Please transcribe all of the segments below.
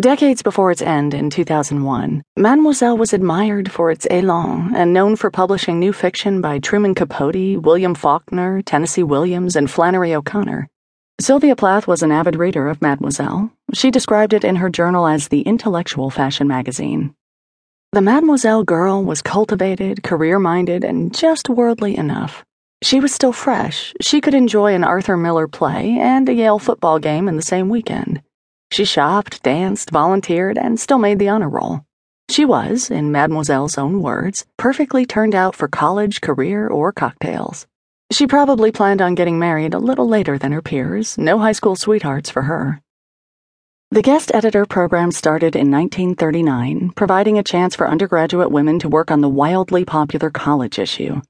Decades before its end in 2001, Mademoiselle was admired for its elan and known for publishing new fiction by Truman Capote, William Faulkner, Tennessee Williams, and Flannery O'Connor. Sylvia Plath was an avid reader of Mademoiselle. She described it in her journal as the intellectual fashion magazine. The Mademoiselle girl was cultivated, career minded, and just worldly enough. She was still fresh. She could enjoy an Arthur Miller play and a Yale football game in the same weekend. She shopped, danced, volunteered, and still made the honor roll. She was, in Mademoiselle's own words, perfectly turned out for college, career, or cocktails. She probably planned on getting married a little later than her peers, no high school sweethearts for her. The guest editor program started in 1939, providing a chance for undergraduate women to work on the wildly popular college issue.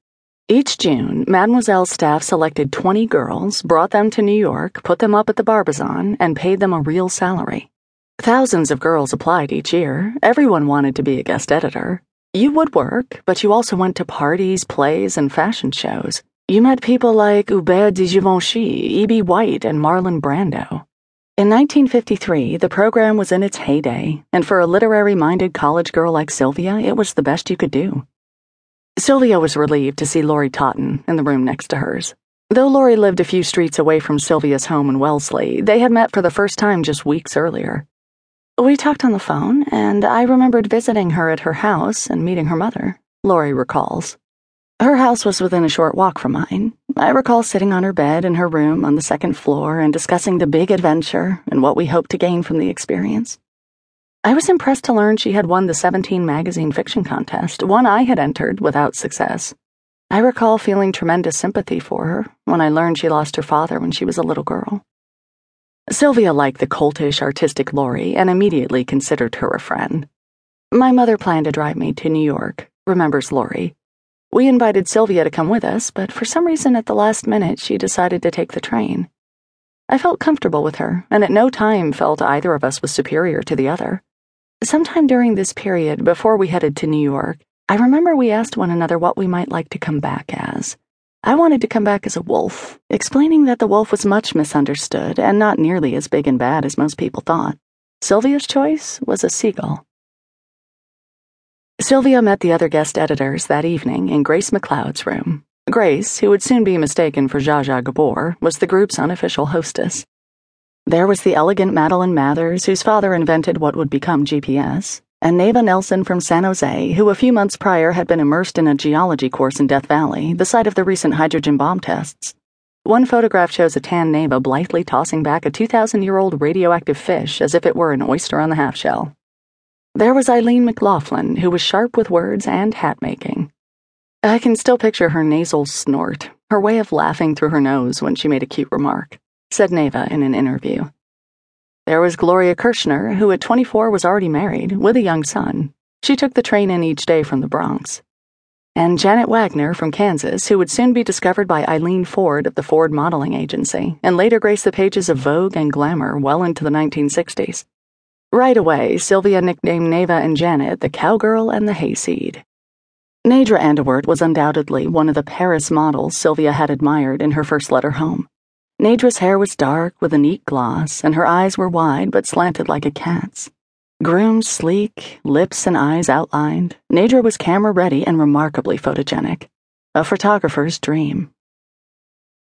Each June, Mademoiselle's staff selected 20 girls, brought them to New York, put them up at the Barbizon, and paid them a real salary. Thousands of girls applied each year. Everyone wanted to be a guest editor. You would work, but you also went to parties, plays, and fashion shows. You met people like Hubert de Givenchy, E.B. White, and Marlon Brando. In 1953, the program was in its heyday, and for a literary minded college girl like Sylvia, it was the best you could do. Sylvia was relieved to see Laurie Totten in the room next to hers. Though Laurie lived a few streets away from Sylvia's home in Wellesley, they had met for the first time just weeks earlier. We talked on the phone, and I remembered visiting her at her house and meeting her mother, Laurie recalls. Her house was within a short walk from mine. I recall sitting on her bed in her room on the second floor and discussing the big adventure and what we hoped to gain from the experience. I was impressed to learn she had won the 17 magazine fiction contest, one I had entered without success. I recall feeling tremendous sympathy for her when I learned she lost her father when she was a little girl. Sylvia liked the coltish, artistic Laurie and immediately considered her a friend. My mother planned to drive me to New York, remembers Laurie we invited Sylvia to come with us, but for some reason at the last minute she decided to take the train. I felt comfortable with her, and at no time felt either of us was superior to the other. Sometime during this period, before we headed to New York, I remember we asked one another what we might like to come back as. I wanted to come back as a wolf, explaining that the wolf was much misunderstood and not nearly as big and bad as most people thought. Sylvia's choice was a seagull. Sylvia met the other guest editors that evening in Grace McLeod's room. Grace, who would soon be mistaken for Zsa Zsa Gabor, was the group's unofficial hostess. There was the elegant Madeline Mathers, whose father invented what would become GPS, and Neva Nelson from San Jose, who a few months prior had been immersed in a geology course in Death Valley, the site of the recent hydrogen bomb tests. One photograph shows a tan Neva blithely tossing back a 2,000 year old radioactive fish as if it were an oyster on the half shell. There was Eileen McLaughlin, who was sharp with words and hat making. I can still picture her nasal snort, her way of laughing through her nose when she made a cute remark, said Neva in an interview. There was Gloria Kirschner, who at 24 was already married, with a young son. She took the train in each day from the Bronx. And Janet Wagner from Kansas, who would soon be discovered by Eileen Ford of the Ford Modeling Agency, and later grace the pages of Vogue and Glamour well into the 1960s. Right away, Sylvia nicknamed Neva and Janet the cowgirl and the hayseed. Nadra Anderwert was undoubtedly one of the Paris models Sylvia had admired in her first letter home. Nadra's hair was dark with a neat gloss, and her eyes were wide but slanted like a cat's. Groomed sleek, lips and eyes outlined, Nadra was camera ready and remarkably photogenic. A photographer's dream.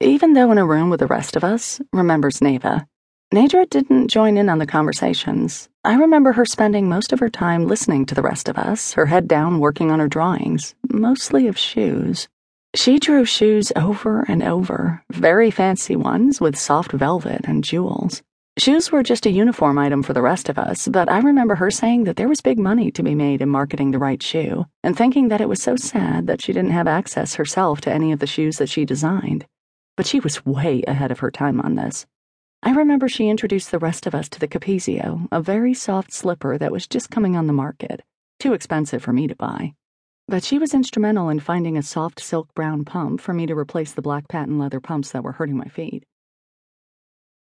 Even though in a room with the rest of us, remembers Neva, Nadra didn't join in on the conversations. I remember her spending most of her time listening to the rest of us, her head down working on her drawings, mostly of shoes. She drew shoes over and over, very fancy ones with soft velvet and jewels. Shoes were just a uniform item for the rest of us, but I remember her saying that there was big money to be made in marketing the right shoe, and thinking that it was so sad that she didn't have access herself to any of the shoes that she designed. But she was way ahead of her time on this. I remember she introduced the rest of us to the Capezio, a very soft slipper that was just coming on the market, too expensive for me to buy. But she was instrumental in finding a soft silk brown pump for me to replace the black patent leather pumps that were hurting my feet.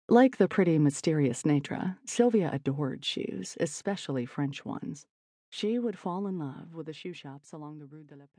Like the pretty, mysterious Nadra, Sylvia adored shoes, especially French ones. She would fall in love with the shoe shops along the Rue de la Paix.